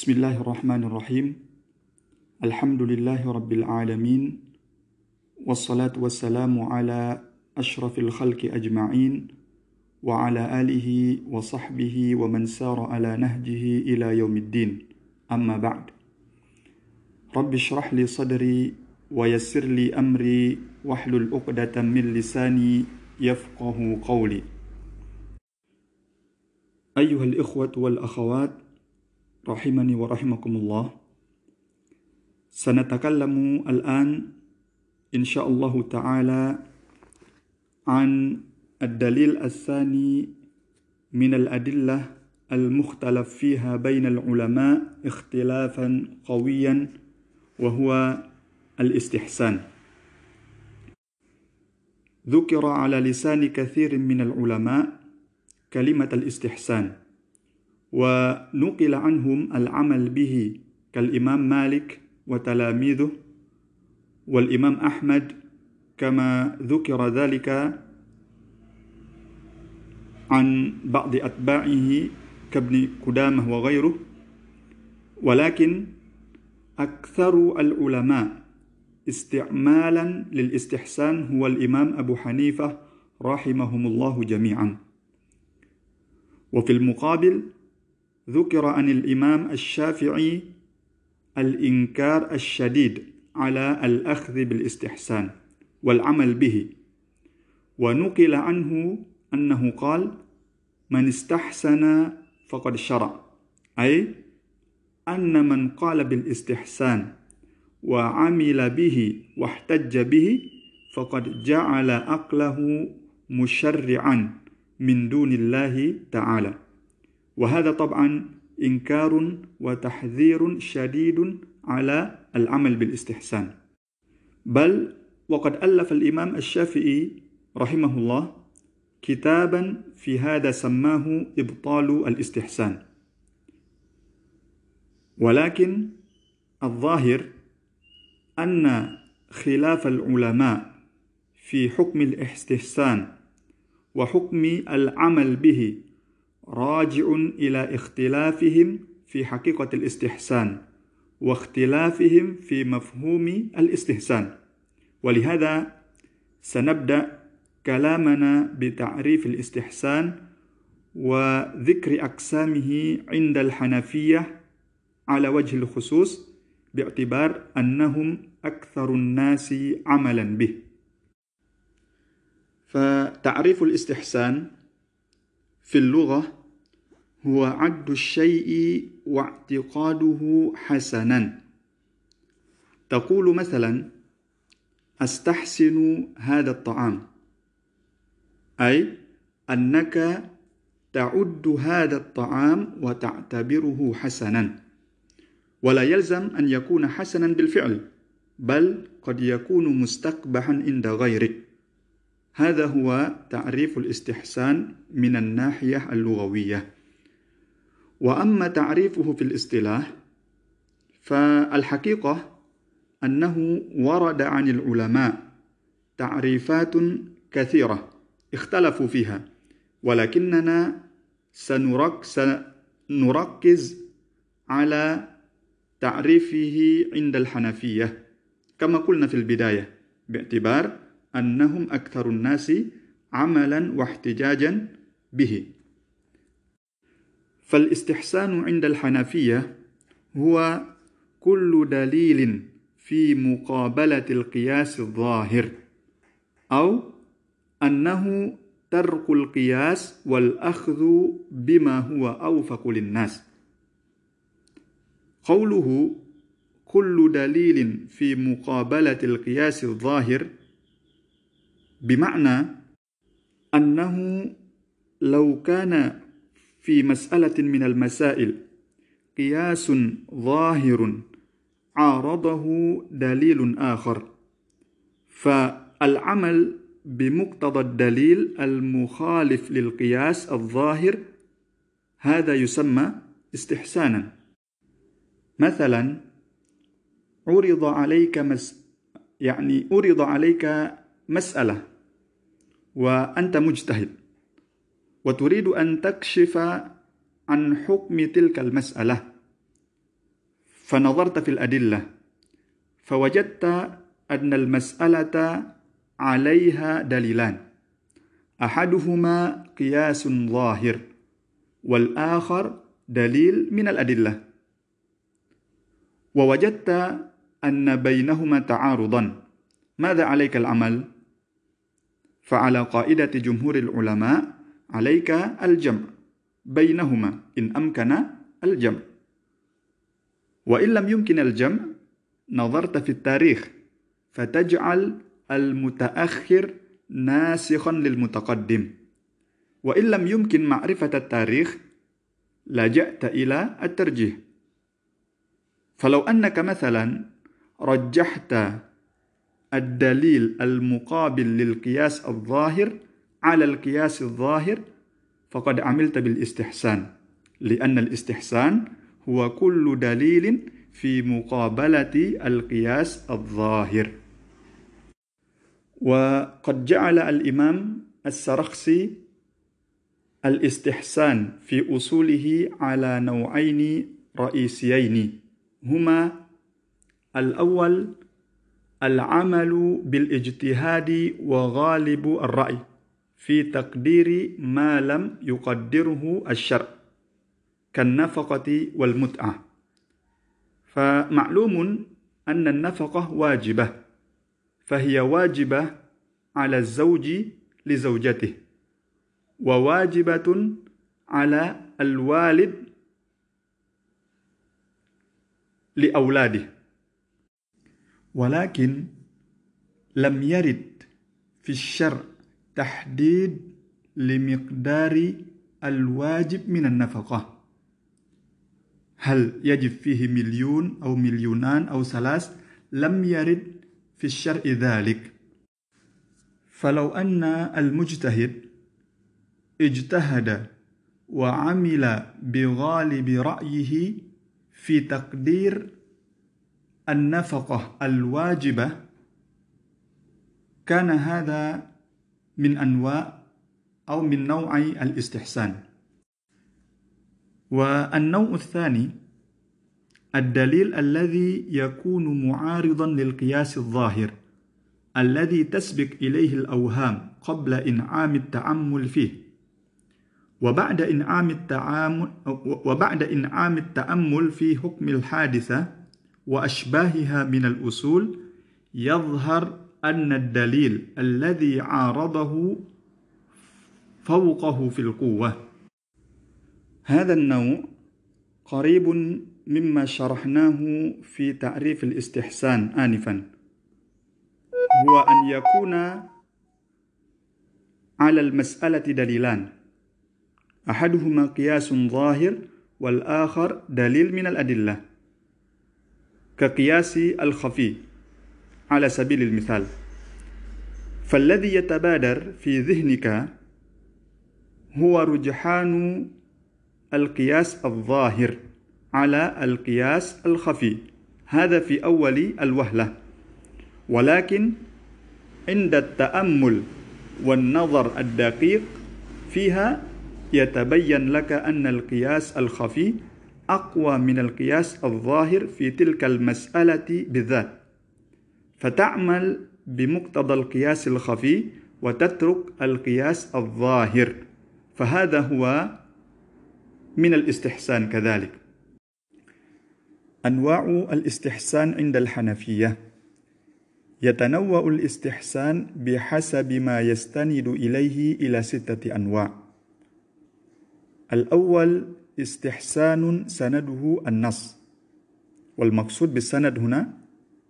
بسم الله الرحمن الرحيم الحمد لله رب العالمين والصلاة والسلام على أشرف الخلق أجمعين وعلى آله وصحبه ومن سار على نهجه إلى يوم الدين أما بعد رب اشرح لي صدري ويسر لي أمري واحلل عقدة من لساني يفقه قولي أيها الإخوة والأخوات رحمني ورحمكم الله. سنتكلم الآن إن شاء الله تعالى عن الدليل الثاني من الأدلة المختلف فيها بين العلماء اختلافا قويا وهو الاستحسان. ذكر على لسان كثير من العلماء كلمة الاستحسان. ونقل عنهم العمل به كالإمام مالك وتلاميذه والإمام أحمد كما ذكر ذلك عن بعض أتباعه كابن قدامة وغيره. ولكن أكثر العلماء استعمالا للاستحسان هو الإمام أبو حنيفة رحمهم الله جميعا. وفي المقابل ذكر عن الإمام الشافعي الإنكار الشديد على الأخذ بالإستحسان والعمل به ونقل عنه أنه قال من استحسن فقد شرع أي أن من قال بالإستحسان وعمل به واحتج به فقد جعل عقله مشرعا من دون الله تعالى وهذا طبعا إنكار وتحذير شديد على العمل بالإستحسان. بل وقد ألف الإمام الشافعي رحمه الله كتابا في هذا سماه إبطال الإستحسان. ولكن الظاهر أن خلاف العلماء في حكم الإستحسان وحكم العمل به راجع إلى اختلافهم في حقيقة الاستحسان واختلافهم في مفهوم الاستحسان. ولهذا سنبدأ كلامنا بتعريف الاستحسان وذكر أقسامه عند الحنفية على وجه الخصوص باعتبار أنهم أكثر الناس عملا به. فتعريف الاستحسان في اللغة هو عد الشيء واعتقاده حسنا. تقول مثلا أستحسن هذا الطعام. أي أنك تعد هذا الطعام وتعتبره حسنا. ولا يلزم أن يكون حسنا بالفعل بل قد يكون مستقبحا عند غيرك. هذا هو تعريف الاستحسان من الناحية اللغوية. وأما تعريفه في الاصطلاح فالحقيقة أنه ورد عن العلماء تعريفات كثيرة اختلفوا فيها ولكننا سنرك سنركز على تعريفه عند الحنفية. كما قلنا في البداية باعتبار أنهم أكثر الناس عملا واحتجاجا به. فالاستحسان عند الحنفية هو كل دليل في مقابلة القياس الظاهر أو أنه ترك القياس والأخذ بما هو أوفق للناس. قوله كل دليل في مقابلة القياس الظاهر بمعنى أنه لو كان في مسألة من المسائل. قياس ظاهر عارضه دليل آخر. فالعمل بمقتضى الدليل المخالف للقياس الظاهر هذا يسمى استحسانا. مثلا عرض عليك مس يعني عرض عليك مسألة وأنت مجتهد. وتريد أن تكشف عن حكم تلك المسألة. فنظرت في الأدلة فوجدت أن المسألة عليها دليلان. أحدهما قياس ظاهر والآخر دليل من الأدلة. ووجدت أن بينهما تعارضا ماذا عليك العمل؟ فعلى قاعدة جمهور العلماء عليك الجمع بينهما إن أمكن الجمع. وإن لم يمكن الجمع نظرت في التاريخ فتجعل المتأخر ناسخا للمتقدم. وإن لم يمكن معرفة التاريخ لجأت إلى الترجيح. فلو أنك مثلا رجحت الدليل المقابل للقياس الظاهر على القياس الظاهر فقد عملت بالإستحسان لأن الإستحسان هو كل دليل في مقابلة القياس الظاهر. وقد جعل الإمام السرخسي الإستحسان في أصوله على نوعين رئيسيين هما الأول العمل بالإجتهاد وغالب الرأي. في تقدير ما لم يقدره الشرع كالنفقة والمتعة. فمعلوم أن النفقة واجبة فهي واجبة على الزوج لزوجته وواجبة على الوالد لأولاده. ولكن لم يرد في الشرع تحديد لمقدار الواجب من النفقة. هل يجب فيه مليون أو مليونان أو ثلاث؟ لم يرد في الشرع ذلك. فلو أن المجتهد اجتهد وعمل بغالب رأيه في تقدير النفقة الواجبة كان هذا من أنواع أو من نوعي الإستحسان. والنوع الثاني الدليل الذي يكون معارضا للقياس الظاهر الذي تسبق إليه الأوهام قبل إنعام التأمل فيه. وبعد إنعام التعامل وبعد إنعام التأمل في حكم الحادثة وأشباهها من الأصول يظهر أن الدليل الذي عارضه فوقه في القوة. هذا النوع قريب مما شرحناه في تعريف الاستحسان آنفا. هو أن يكون على المسألة دليلان. أحدهما قياس ظاهر والآخر دليل من الأدلة. كقياس الخفي. على سبيل المثال. فالذي يتبادر في ذهنك هو رجحان القياس الظاهر على القياس الخفي. هذا في أول الوهلة. ولكن عند التأمل والنظر الدقيق فيها يتبين لك أن القياس الخفي أقوى من القياس الظاهر في تلك المسألة بالذات. فتعمل بمقتضى القياس الخفي وتترك القياس الظاهر. فهذا هو من الاستحسان كذلك. أنواع الاستحسان عند الحنفية. يتنوع الاستحسان بحسب ما يستند إليه إلى ستة أنواع. الأول استحسان سنده النص. والمقصود بالسند هنا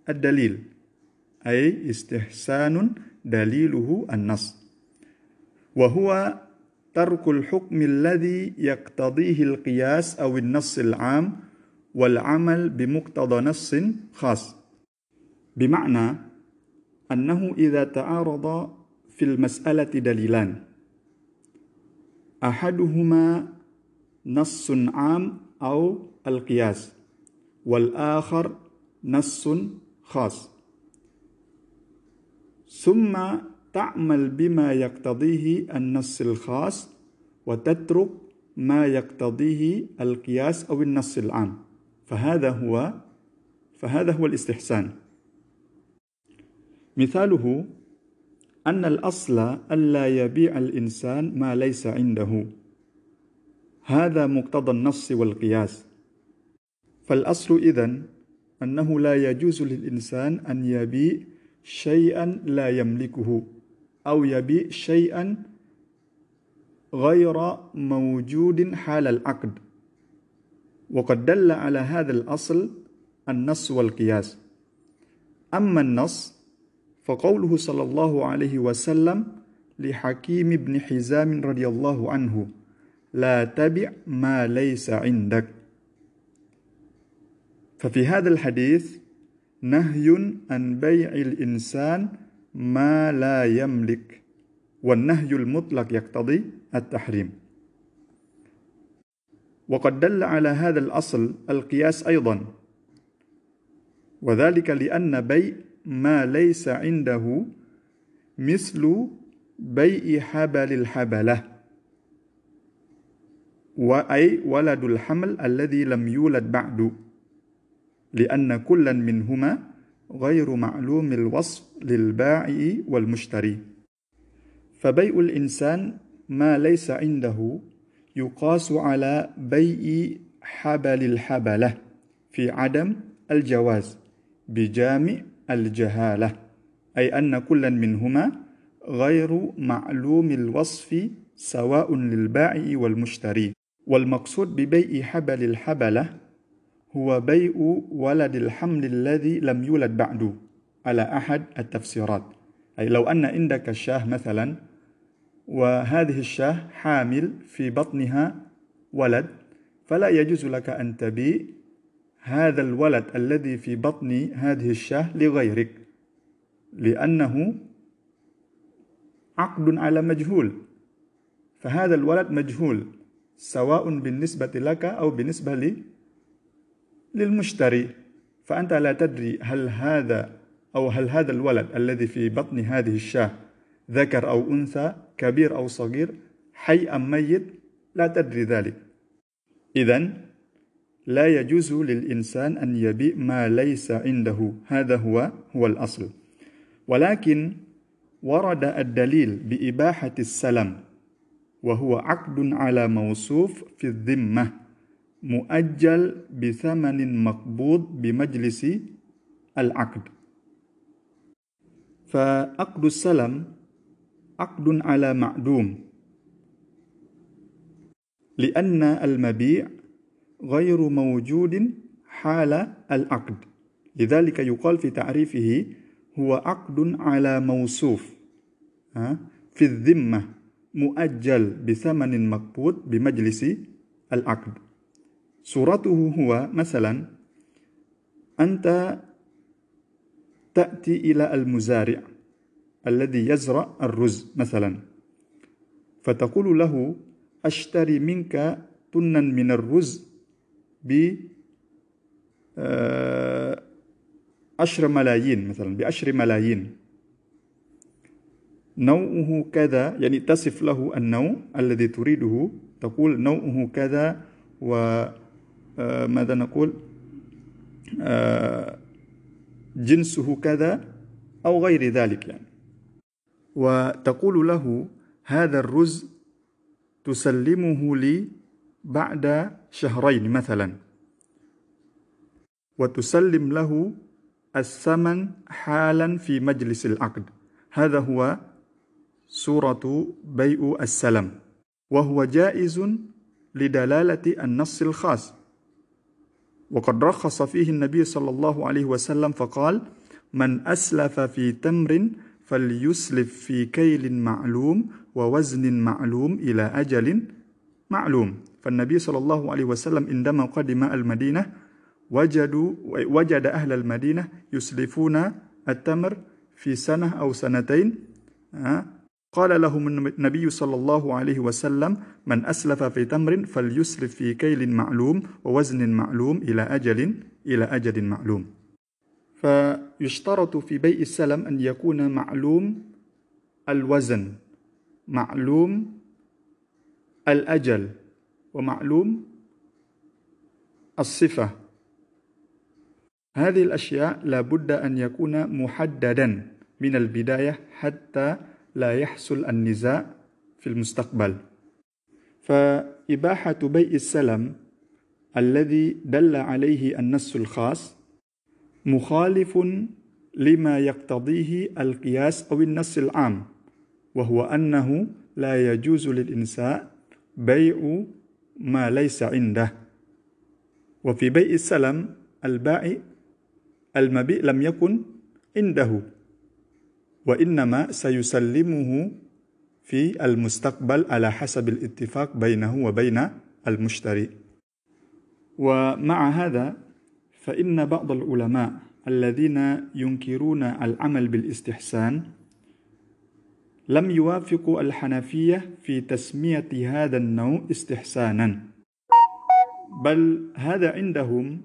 الدليل. أي استحسان دليله النص. وهو ترك الحكم الذي يقتضيه القياس أو النص العام والعمل بمقتضى نص خاص. بمعنى أنه إذا تعارض في المسألة دليلان. أحدهما نص عام أو القياس والآخر نص خاص. ثم تعمل بما يقتضيه النص الخاص وتترك ما يقتضيه القياس أو النص العام. فهذا هو فهذا هو الاستحسان. مثاله أن الأصل ألا يبيع الإنسان ما ليس عنده. هذا مقتضى النص والقياس. فالأصل إذن أنه لا يجوز للإنسان أن يبيع شيئا لا يملكه أو يبيع شيئا غير موجود حال العقد. وقد دل على هذا الأصل النص والقياس. أما النص فقوله صلى الله عليه وسلم لحكيم بن حزام رضي الله عنه لا تبع ما ليس عندك. ففي هذا الحديث نهي عن بيع الإنسان ما لا يملك والنهي المطلق يقتضي التحريم. وقد دل على هذا الأصل القياس أيضا وذلك لأن بيع ما ليس عنده مثل بيع حبل الحبلة وأي ولد الحمل الذي لم يولد بعد. لأن كلا منهما غير معلوم الوصف للبائع والمشتري. فبيع الإنسان ما ليس عنده يقاس على بيع حبل الحبلة في عدم الجواز بجامع الجهالة أي أن كلا منهما غير معلوم الوصف سواء للبائع والمشتري. والمقصود ببيع حبل الحبلة هو بيع ولد الحمل الذي لم يولد بعد على أحد التفسيرات. أي لو أن عندك شاه مثلا وهذه الشاه حامل في بطنها ولد فلا يجوز لك أن تبيع هذا الولد الذي في بطن هذه الشاه لغيرك لأنه عقد على مجهول. فهذا الولد مجهول سواء بالنسبة لك أو بالنسبة للمشتري فأنت لا تدري هل هذا أو هل هذا الولد الذي في بطن هذه الشاة ذكر أو أنثى كبير أو صغير حي أم ميت لا تدري ذلك. إذن لا يجوز للإنسان أن يبيع ما ليس عنده. هذا هو هو الأصل. ولكن ورد الدليل بإباحة السلم وهو عقد على موصوف في الذمة. مؤجل بثمن مقبوض بمجلس العقد. فعقد السلم عقد على معدوم لأن المبيع غير موجود حال العقد. لذلك يقال في تعريفه هو عقد على موصوف في الذمة مؤجل بثمن مقبوض بمجلس العقد. صورته هو مثلا أنت تأتي إلى المزارع الذي يزرع الرز مثلا فتقول له أشتري منك طنا من الرز ب آه، عشر ملايين مثلا بعشر ملايين. نوعه كذا يعني تصف له النوع الذي تريده تقول نوعه كذا وماذا آه، نقول؟ آه، جنسه كذا أو غير ذلك يعني. وتقول له هذا الرز تسلمه لي بعد شهرين مثلا. وتسلم له الثمن حالا في مجلس العقد. هذا هو سورة بيع السلم وهو جائز لدلالة النص الخاص. وقد رخص فيه النبي صلى الله عليه وسلم فقال من أسلف في تمر فليسلف في كيل معلوم ووزن معلوم إلى أجل معلوم. فالنبي صلى الله عليه وسلم عندما قدم المدينة وجدوا وجد أهل المدينة يسلفون التمر في سنة أو سنتين قال لهم النبي صلى الله عليه وسلم من أسلف في تمر فليسلف في كيل معلوم ووزن معلوم إلى أجل إلى أجل معلوم. فيشترط في بيع السلم أن يكون معلوم الوزن معلوم الأجل ومعلوم الصفة. هذه الأشياء لابد أن يكون محددا من البداية حتى لا يحصل النزاع في المستقبل. فإباحة بيع السلم الذي دل عليه النص الخاص مخالف لما يقتضيه القياس أو النص العام وهو أنه لا يجوز للإنسان بيع ما ليس عنده. وفي بيع السلم البائع المبيع لم يكن عنده. وإنما سيسلمه في المستقبل على حسب الاتفاق بينه وبين المشتري. ومع هذا فإن بعض العلماء الذين ينكرون العمل بالاستحسان لم يوافقوا الحنفية في تسمية هذا النوع استحسانا بل هذا عندهم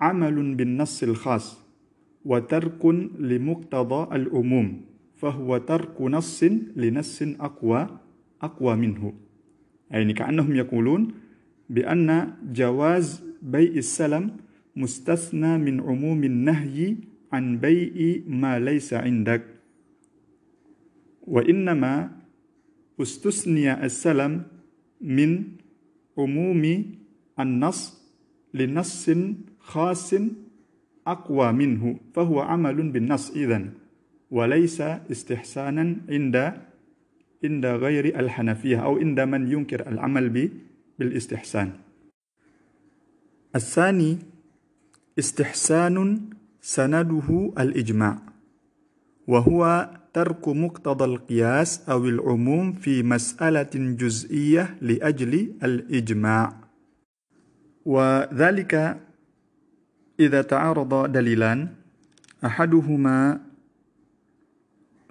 عمل بالنص الخاص وترك لمقتضى العموم. فهو ترك نص لنص أقوى أقوى منه. يعني كأنهم يقولون بأن جواز بيع السلم مستثنى من عموم النهي عن بيع ما ليس عندك. وإنما استثني السلم من عموم النص لنص خاص أقوى منه فهو عمل بالنص إذن. وليس استحسانا عند عند غير الحنفية أو عند من ينكر العمل بالاستحسان. الثاني استحسان سنده الإجماع وهو ترك مقتضى القياس أو العموم في مسألة جزئية لأجل الإجماع. وذلك إذا تعارض دليلان أحدهما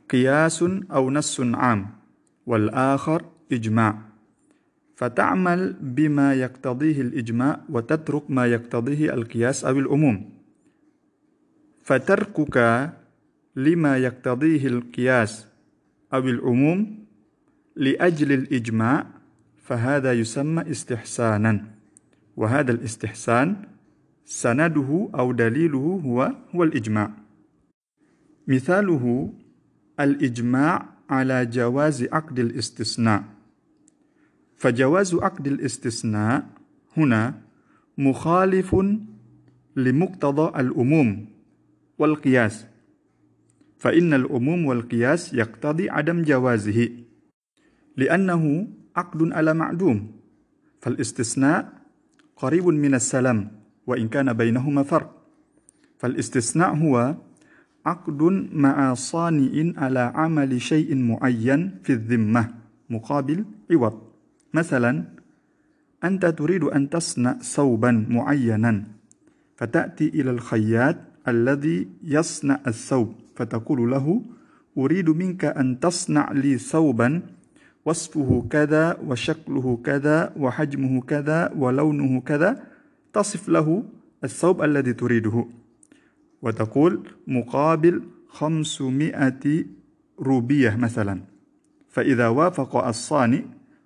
قياس أو نص عام والآخر إجماع. فتعمل بما يقتضيه الإجماع وتترك ما يقتضيه القياس أو العموم. فتركك لما يقتضيه القياس أو العموم لأجل الإجماع فهذا يسمى استحسانا. وهذا الاستحسان سنده أو دليله هو هو الإجماع. مثاله الإجماع على جواز عقد الاستثناء. فجواز عقد الاستثناء هنا مخالف لمقتضى العموم والقياس. فإن العموم والقياس يقتضي عدم جوازه لأنه عقد على معدوم. فالاستثناء قريب من السلام وإن كان بينهما فرق. فالاستثناء هو عقد مع صانع على عمل شيء معين في الذمة مقابل عوض. مثلا أنت تريد أن تصنع ثوبا معينا فتأتي إلى الخياط الذي يصنع الثوب فتقول له أريد منك أن تصنع لي ثوبا وصفه كذا وشكله كذا وحجمه كذا ولونه كذا. تصف له الثوب الذي تريده. وتقول مقابل خمسمائة روبية مثلا. فإذا وافق الصانع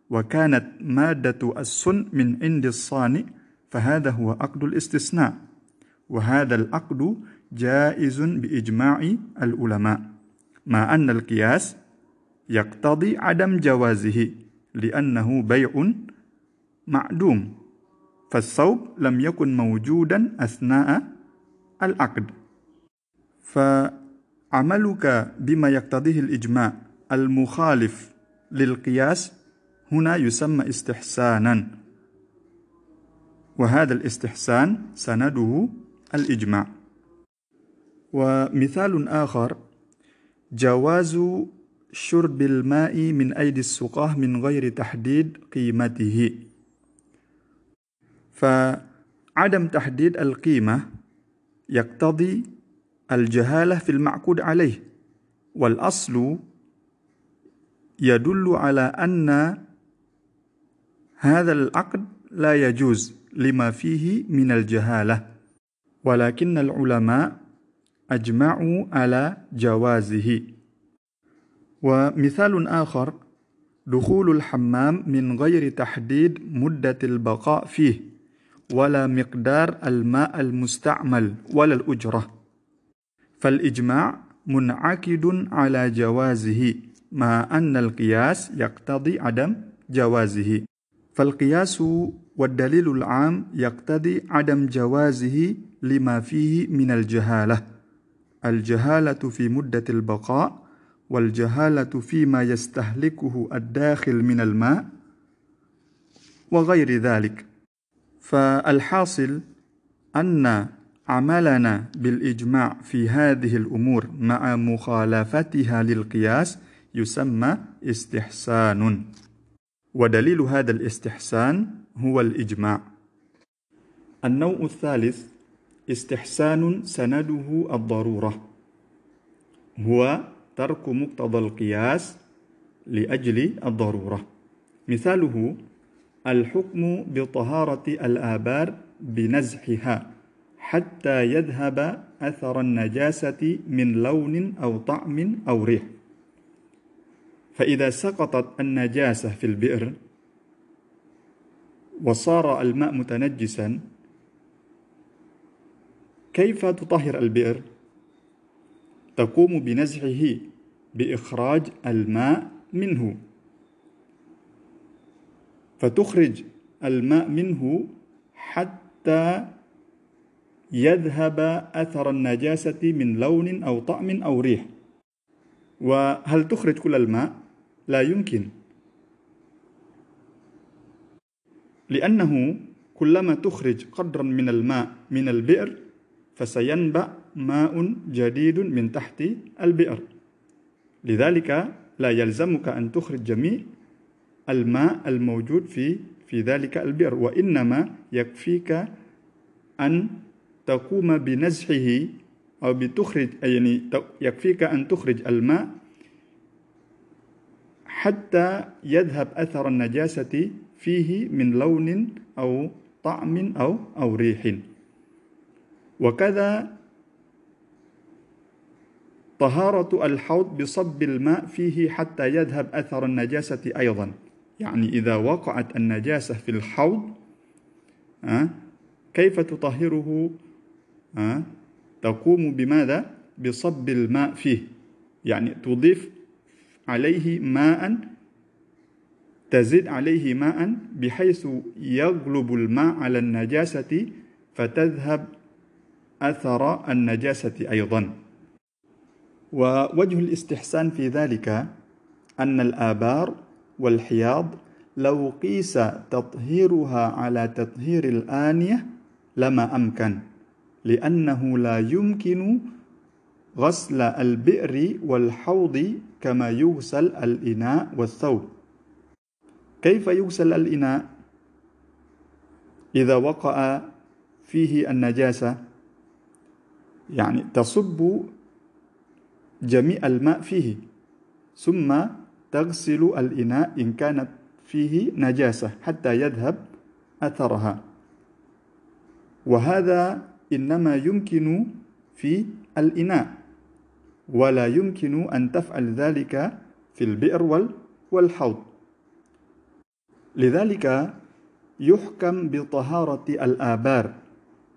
وكانت مادة السن من عند الصانع فهذا هو عقد الاستثناء. وهذا العقد جائز بإجماع العلماء. مع أن القياس يقتضي عدم جوازه لأنه بيع معدوم. فالثوب لم يكن موجودا أثناء العقد. فعملك بما يقتضيه الإجماع المخالف للقياس هنا يسمى استحسانا. وهذا الاستحسان سنده الإجماع. ومثال آخر جواز شرب الماء من أيدي السقاة من غير تحديد قيمته. فعدم تحديد القيمة يقتضي الجهالة في المعقود عليه والأصل يدل على أن هذا العقد لا يجوز لما فيه من الجهالة ولكن العلماء أجمعوا على جوازه. ومثال آخر دخول الحمام من غير تحديد مدة البقاء فيه ولا مقدار الماء المستعمل ولا الأجرة. فالإجماع منعقد على جوازه مع أن القياس يقتضي عدم جوازه. فالقياس والدليل العام يقتضي عدم جوازه لما فيه من الجهالة. الجهالة في مدة البقاء والجهالة فيما يستهلكه الداخل من الماء وغير ذلك. فالحاصل أن عملنا بالإجماع في هذه الأمور مع مخالفتها للقياس يسمى استحسان. ودليل هذا الاستحسان هو الإجماع. النوع الثالث استحسان سنده الضرورة. هو ترك مقتضى القياس لأجل الضرورة. مثاله الحكم بطهارة الآبار بنزحها حتى يذهب أثر النجاسة من لون أو طعم أو ريح. فإذا سقطت النجاسة في البئر وصار الماء متنجسا كيف تطهر البئر؟ تقوم بنزعه بإخراج الماء منه. فتخرج الماء منه حتى يذهب أثر النجاسة من لون أو طعم أو ريح. وهل تخرج كل الماء؟ لا يمكن. لأنه كلما تخرج قدرا من الماء من البئر فسينبع ماء جديد من تحت البئر. لذلك لا يلزمك أن تخرج جميع الماء الموجود في في ذلك البئر وإنما يكفيك أن تقوم بنزحه أو بتخرج يعني يكفيك أن تخرج الماء حتى يذهب أثر النجاسة فيه من لون أو طعم أو أو ريح. وكذا طهارة الحوض بصب الماء فيه حتى يذهب أثر النجاسة أيضا. يعني إذا وقعت النجاسة في الحوض كيف تطهره؟ تقوم بماذا؟ بصب الماء فيه. يعني تضيف عليه ماء تزيد عليه ماء بحيث يغلب الماء على النجاسة فتذهب أثر النجاسة أيضا. ووجه الاستحسان في ذلك أن الآبار والحياض لو قيس تطهيرها على تطهير الآنية لما أمكن. لأنه لا يمكن غسل البئر والحوض كما يغسل الإناء والثوب. كيف يغسل الإناء؟ إذا وقع فيه النجاسة يعني تصب جميع الماء فيه ثم تغسل الإناء إن كانت فيه نجاسة حتى يذهب أثرها. وهذا إنما يمكن في الإناء ولا يمكن أن تفعل ذلك في البئر والحوض. لذلك يحكم بطهارة الآبار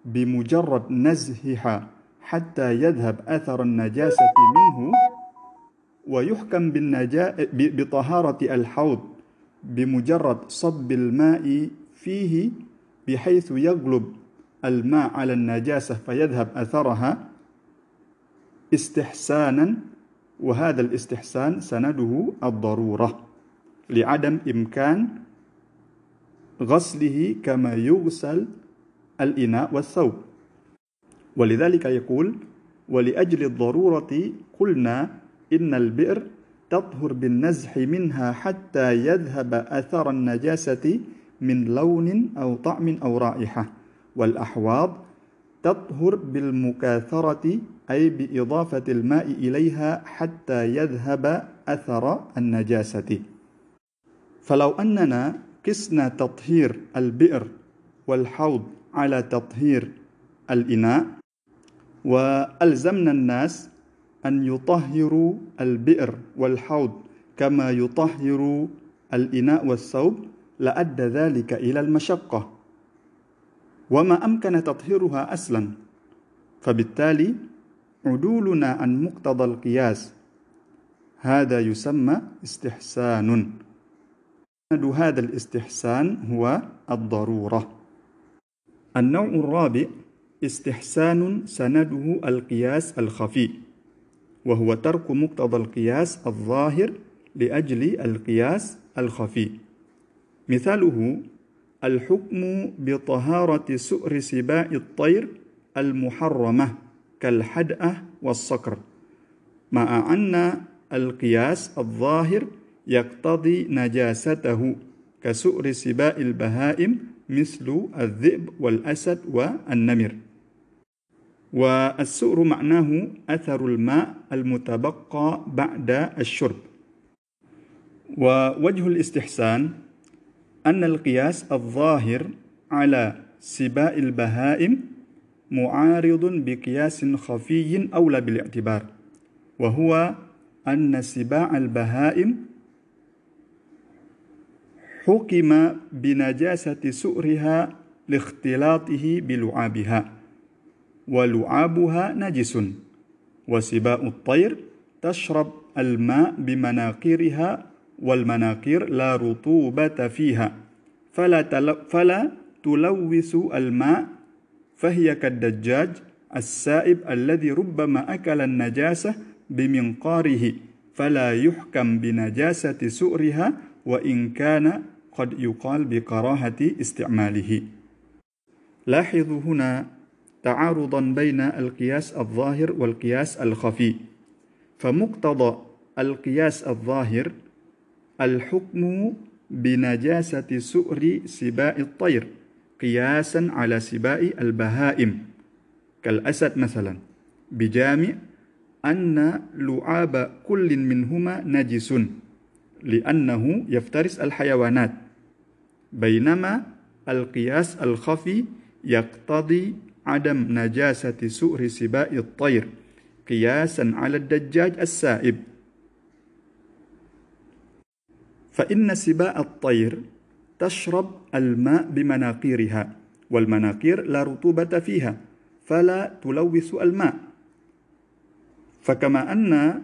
بمجرد نزهها حتى يذهب أثر النجاسة منه ويحكم بالنجا... بطهارة الحوض بمجرد صب الماء فيه بحيث يغلب الماء على النجاسة فيذهب أثرها استحسانا وهذا الاستحسان سنده الضرورة لعدم إمكان غسله كما يغسل الإناء والثوب. ولذلك يقول ولأجل الضرورة قلنا إن البئر تطهر بالنزح منها حتى يذهب أثر النجاسة من لون أو طعم أو رائحة والأحواض تطهر بالمكاثرة أي بإضافة الماء إليها حتى يذهب أثر النجاسة. فلو أننا قسنا تطهير البئر والحوض على تطهير الإناء وألزمنا الناس أن يطهروا البئر والحوض كما يطهر الإناء والثوب لأدى ذلك إلى المشقة. وما أمكن تطهيرها أصلا. فبالتالي عدولنا عن مقتضى القياس. هذا يسمى استحسان. هذا الاستحسان هو الضرورة. النوع الرابع استحسان سنده القياس الخفي وهو ترك مقتضى القياس الظاهر لأجل القياس الخفي. مثاله الحكم بطهارة سؤر سباع الطير المحرمة كالحدأة والصقر مع أن القياس الظاهر يقتضي نجاسته كسؤر سباء البهائم مثل الذئب والأسد والنمر. والسؤر معناه أثر الماء المتبقى بعد الشرب. ووجه الاستحسان أن القياس الظاهر على سباء البهائم معارض بقياس خفي أولى بالاعتبار وهو أن سباع البهائم حكم بنجاسة سؤرها لاختلاطه بلعابها ولعابها نجس وسباء الطير تشرب الماء بمناقيرها والمناقير لا رطوبة فيها. فلا, فلا تلوث الماء. فهي كالدجاج السائب الذي ربما أكل النجاسة بمنقاره فلا يحكم بنجاسة سؤرها وإن كان قد يقال بكراهة استعماله. لاحظوا هنا تعارضا بين القياس الظاهر والقياس الخفي. فمقتضى القياس الظاهر الحكم بنجاسة سؤر سباء الطير قياسا على سباء البهائم. كالأسد مثلا. بجامع أن لعاب كل منهما نجس لأنه يفترس الحيوانات. بينما القياس الخفي يقتضي عدم نجاسة سؤر سباء الطير قياسا على الدجاج السائب. فإن سباء الطير تشرب الماء بمناقيرها والمناقير لا رطوبة فيها فلا تلوث الماء. فكما أن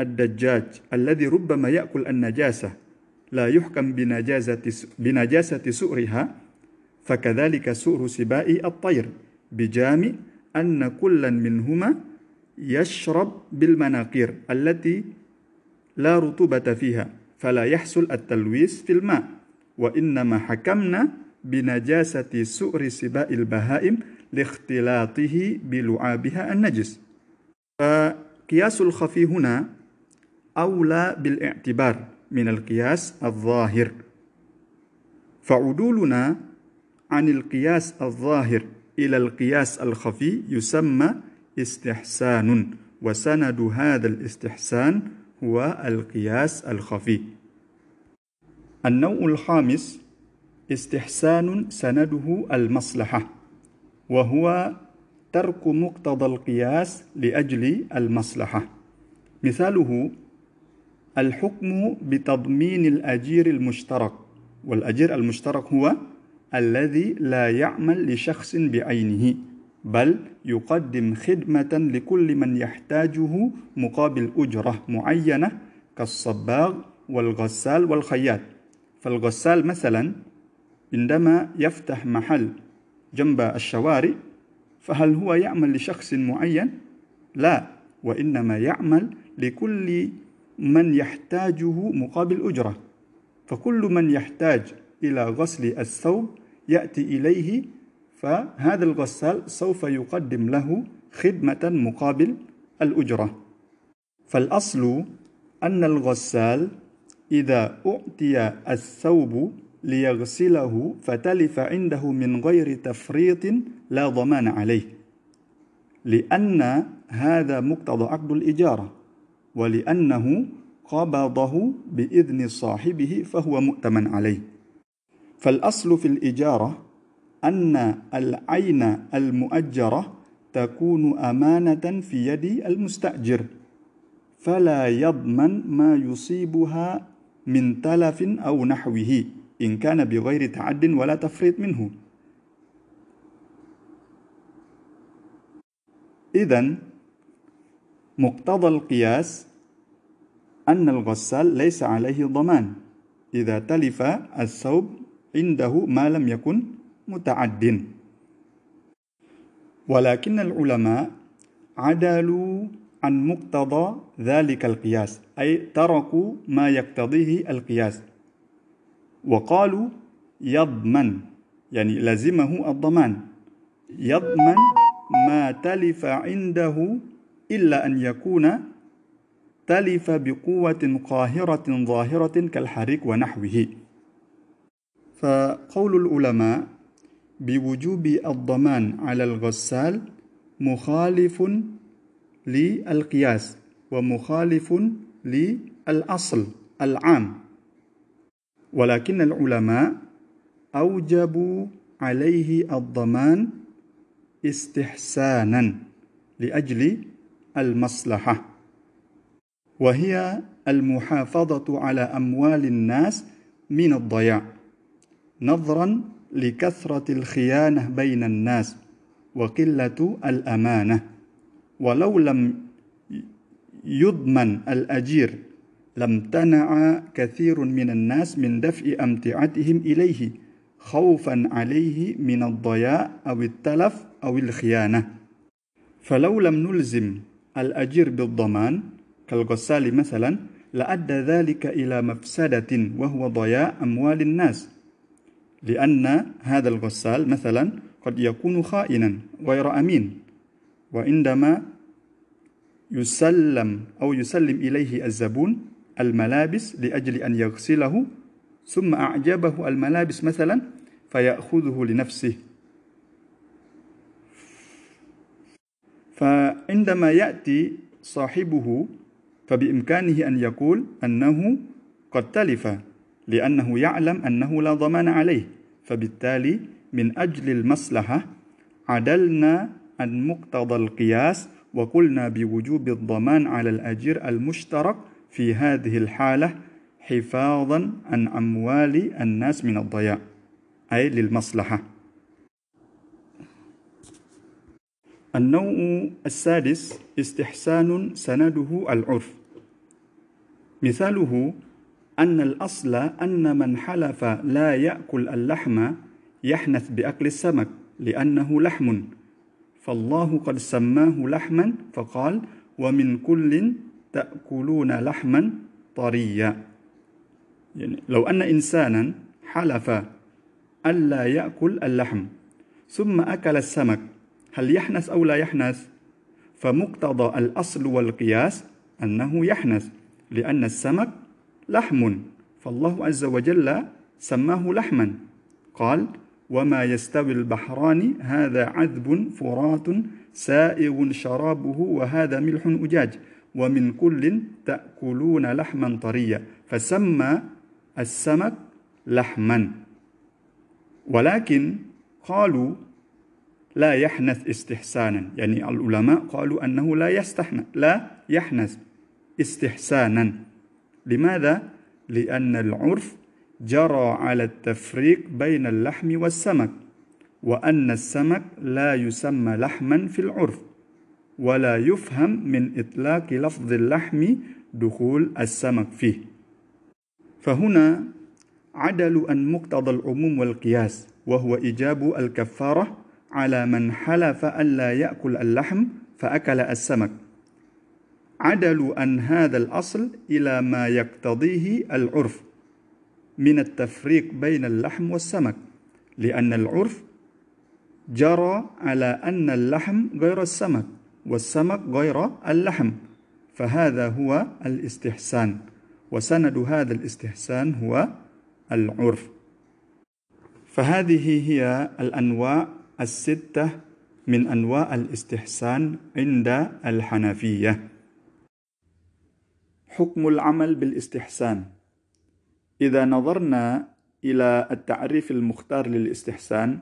الدجاج الذي ربما يأكل النجاسة لا يحكم بنجاسة بنجاسة سؤرها فكذلك سؤر سباء الطير بجامع أن كلا منهما يشرب بالمناقير التي لا رطوبة فيها. فلا يحصل التلويث في الماء وإنما حكمنا بنجاسة سؤر سباء البهائم لاختلاطه بلعابها النجس. فقياس الخفي هنا أولى بالاعتبار من القياس الظاهر. فعدولنا عن القياس الظاهر إلى القياس الخفي يسمى استحسان وسند هذا الاستحسان هو القياس الخفي. النوع الخامس استحسان سنده المصلحة وهو ترك مقتضى القياس لأجل المصلحة. مثاله الحكم بتضمين الأجير المشترك والأجير المشترك هو الذي لا يعمل لشخص بعينه. بل يقدم خدمة لكل من يحتاجه مقابل أجرة معينة كالصباغ والغسال والخياط فالغسال مثلا عندما يفتح محل جنب الشوارع فهل هو يعمل لشخص معين؟ لا وإنما يعمل لكل من يحتاجه مقابل أجرة فكل من يحتاج إلى غسل الثوب يأتي إليه فهذا الغسال سوف يقدم له خدمة مقابل الأجرة. فالأصل أن الغسال إذا أعطي الثوب ليغسله فتلف عنده من غير تفريط لا ضمان عليه لأن هذا مقتضى عقد الإجارة ولأنه قبضه بإذن صاحبه فهو مؤتمن عليه. فالأصل في الإجارة أن العين المؤجرة تكون أمانة في يد المستأجر فلا يضمن ما يصيبها من تلف أو نحوه إن كان بغير تعد ولا تفريط منه. إذا مقتضى القياس أن الغسال ليس عليه ضمان. إذا تلف الثوب عنده ما لم يكن متعد ولكن العلماء عدلوا عن مقتضى ذلك القياس أي تركوا ما يقتضيه القياس. وقالوا يضمن يعني لزمه الضمان. يضمن ما تلف عنده إلا أن يكون تلف بقوة قاهرة ظاهرة كالحريق ونحوه. فقول العلماء بوجوب الضمان على الغسال مخالف للقياس ومخالف للأصل العام. ولكن العلماء أوجبوا عليه الضمان استحسانا لأجل المصلحة وهي المحافظة على أموال الناس من الضياع نظرا لكثرة الخيانة بين الناس وقلة الأمانة. ولو لم يضمن الأجير لم تنع كثير من الناس من دفع أمتعتهم إليه خوفا عليه من الضياع أو التلف أو الخيانة. فلو لم نلزم الأجير بالضمان كالغسال مثلا لأدى ذلك إلى مفسدة وهو ضياع أموال الناس. لأن هذا الغسال مثلا قد يكون خائنا غير أمين وعندما يسلم أو يسلم إليه الزبون الملابس لأجل أن يغسله ثم أعجبه الملابس مثلا فيأخذه لنفسه. فعندما يأتي صاحبه فبإمكانه أن يقول أنه قد تلف. لأنه يعلم أنه لا ضمان عليه. فبالتالي من أجل المصلحة عدلنا عن مقتضى القياس وقلنا بوجوب الضمان على الأجير المشترك في هذه الحالة حفاظا عن أموال الناس من الضياع أي للمصلحة. النوع السادس استحسان سنده العرف. مثاله أن الأصل أن من حلف لا يأكل اللحم يحنث بأكل السمك لأنه لحم. فالله قد سماه لحما فقال ومن كل تأكلون لحما طريا. يعني لو أن إنسانا حلف ألا يأكل اللحم ثم أكل السمك هل يحنث أو لا يحنث؟ فمقتضى الأصل والقياس أنه يحنث لأن السمك لحم. فالله عز وجل سماه لحما. قال وما يستوي البحران هذا عذب فرات سائغ شرابه وهذا ملح أجاج. ومن كل تأكلون لحما طريا. فسمى السمك لحما. ولكن قالوا لا يحنث استحسانا. يعني العلماء قالوا أنه لا يستحنث لا يحنث استحسانا. لماذا؟ لأن العرف جرى على التفريق بين اللحم والسمك وأن السمك لا يسمى لحما في العرف ولا يفهم من إطلاق لفظ اللحم دخول السمك فيه فهنا عدلوا عن مقتضى العموم والقياس وهو إيجاب الكفارة على من حلف ألا يأكل اللحم فأكل السمك عدلوا عن هذا الأصل إلى ما يقتضيه العرف من التفريق بين اللحم والسمك لأن العرف جرى على أن اللحم غير السمك والسمك غير اللحم فهذا هو الاستحسان وسند هذا الاستحسان هو العرف. فهذه هي الأنواع الستة من أنواع الاستحسان عند الحنفية. حكم العمل بالاستحسان. إذا نظرنا إلى التعريف المختار للاستحسان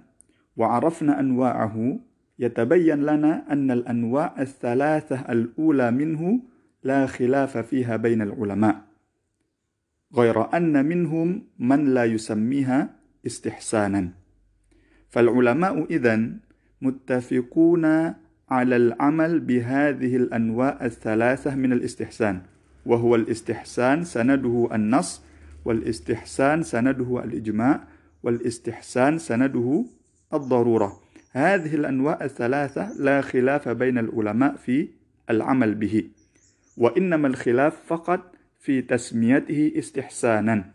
وعرفنا أنواعه يتبين لنا أن الأنواع الثلاثة الأولى منه لا خلاف فيها بين العلماء غير أن منهم من لا يسميها استحسانا. فالعلماء إذن متفقون على العمل بهذه الأنواع الثلاثة من الاستحسان. وهو الاستحسان سنده النص والاستحسان سنده الإجماع والاستحسان سنده الضرورة. هذه الأنواع الثلاثة لا خلاف بين العلماء في العمل به وإنما الخلاف فقط في تسميته استحسانا.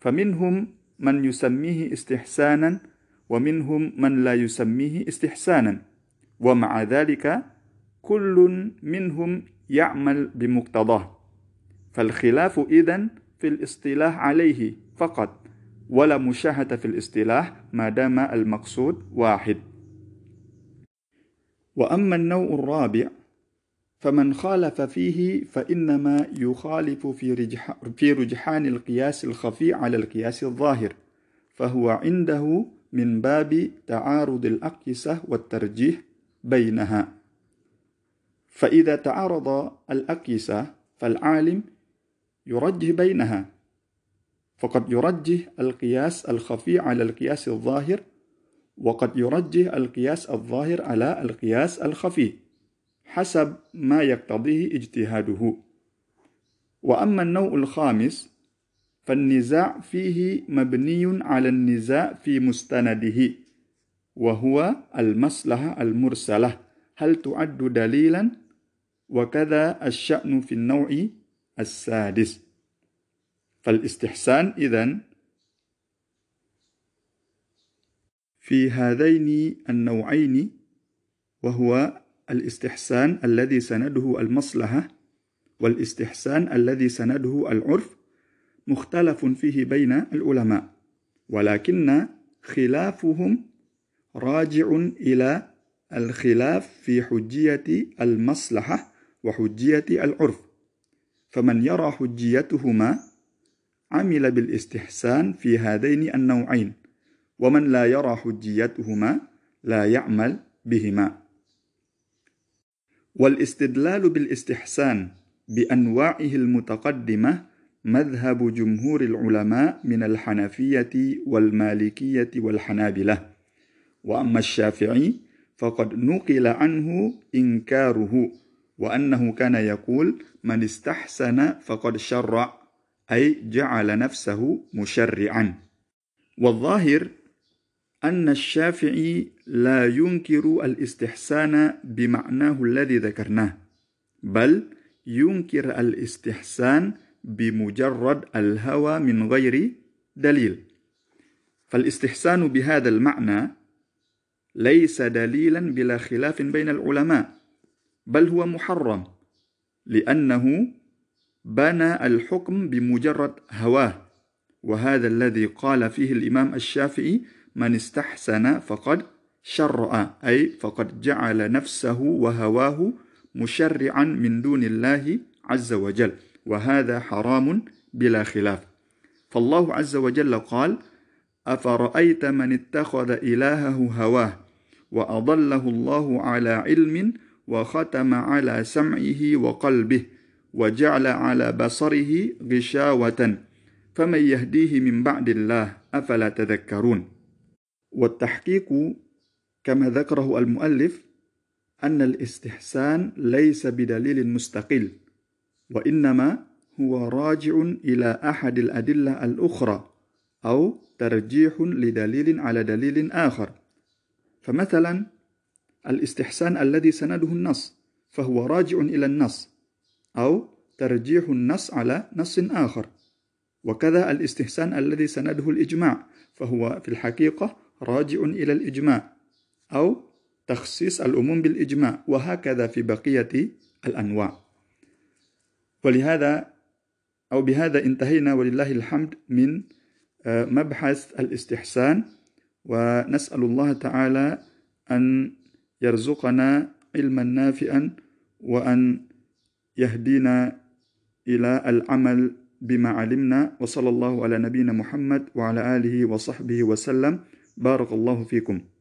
فمنهم من يسميه استحسانا ومنهم من لا يسميه استحسانا ومع ذلك كل منهم يعمل بمقتضاه. فالخلاف إذن في الاصطلاح عليه فقط ولا مشاهدة في الاصطلاح ما دام المقصود واحد. وأما النوع الرابع فمن خالف فيه فإنما يخالف في, رجح في رجحان القياس الخفي على القياس الظاهر فهو عنده من باب تعارض الأقيسة والترجيح بينها. فإذا تعارض الأقيسة فالعالم يرجح بينها. فقد يرجح القياس الخفي على القياس الظاهر وقد يرجح القياس الظاهر على القياس الخفي حسب ما يقتضيه اجتهاده. وأما النوع الخامس فالنزاع فيه مبني على النزاع في مستنده وهو المصلحة المرسلة. هل تعد دليلا؟ وكذا الشأن في النوع السادس. فالاستحسان إذن في هذين النوعين وهو الاستحسان الذي سنده المصلحة والاستحسان الذي سنده العرف مختلف فيه بين العلماء ولكن خلافهم راجع إلى الخلاف في حجية المصلحة وحجية العرف. فمن يرى حجيتهما عمل بالاستحسان في هذين النوعين ومن لا يرى حجيتهما لا يعمل بهما. والاستدلال بالاستحسان بأنواعه المتقدمة مذهب جمهور العلماء من الحنفية والمالكية والحنابلة. وأما الشافعي فقد نقل عنه إنكاره. وأنه كان يقول من استحسن فقد شرع أي جعل نفسه مشرعا. والظاهر أن الشافعي لا ينكر الاستحسان بمعناه الذي ذكرناه بل ينكر الاستحسان بمجرد الهوى من غير دليل. فالاستحسان بهذا المعنى ليس دليلا بلا خلاف بين العلماء. بل هو محرم لأنه بنى الحكم بمجرد هواه وهذا الذي قال فيه الإمام الشافعي من استحسن فقد شرع أي فقد جعل نفسه وهواه مشرعا من دون الله عز وجل وهذا حرام بلا خلاف. فالله عز وجل قال أفرأيت من اتخذ إلهه هواه وأضله الله على علم وختم على سمعه وقلبه وجعل على بصره غشاوة فمن يهديه من بعد الله أفلا تذكرون؟ والتحقيق كما ذكره المؤلف أن الاستحسان ليس بدليل مستقل وإنما هو راجع إلى أحد الأدلة الأخرى أو ترجيح لدليل على دليل آخر. فمثلا الاستحسان الذي سنده النص فهو راجع إلى النص أو ترجيح النص على نص آخر. وكذا الاستحسان الذي سنده الإجماع فهو في الحقيقة راجع إلى الإجماع أو تخصيص الأموم بالإجماع وهكذا في بقية الأنواع. ولهذا أو بهذا انتهينا ولله الحمد من آه، مبحث الاستحسان ونسأل الله تعالى أن يرزقنا علما نافعا وأن يهدينا إلى العمل بما علمنا. وصلى الله على نبينا محمد وعلى آله وصحبه وسلم. بارك الله فيكم.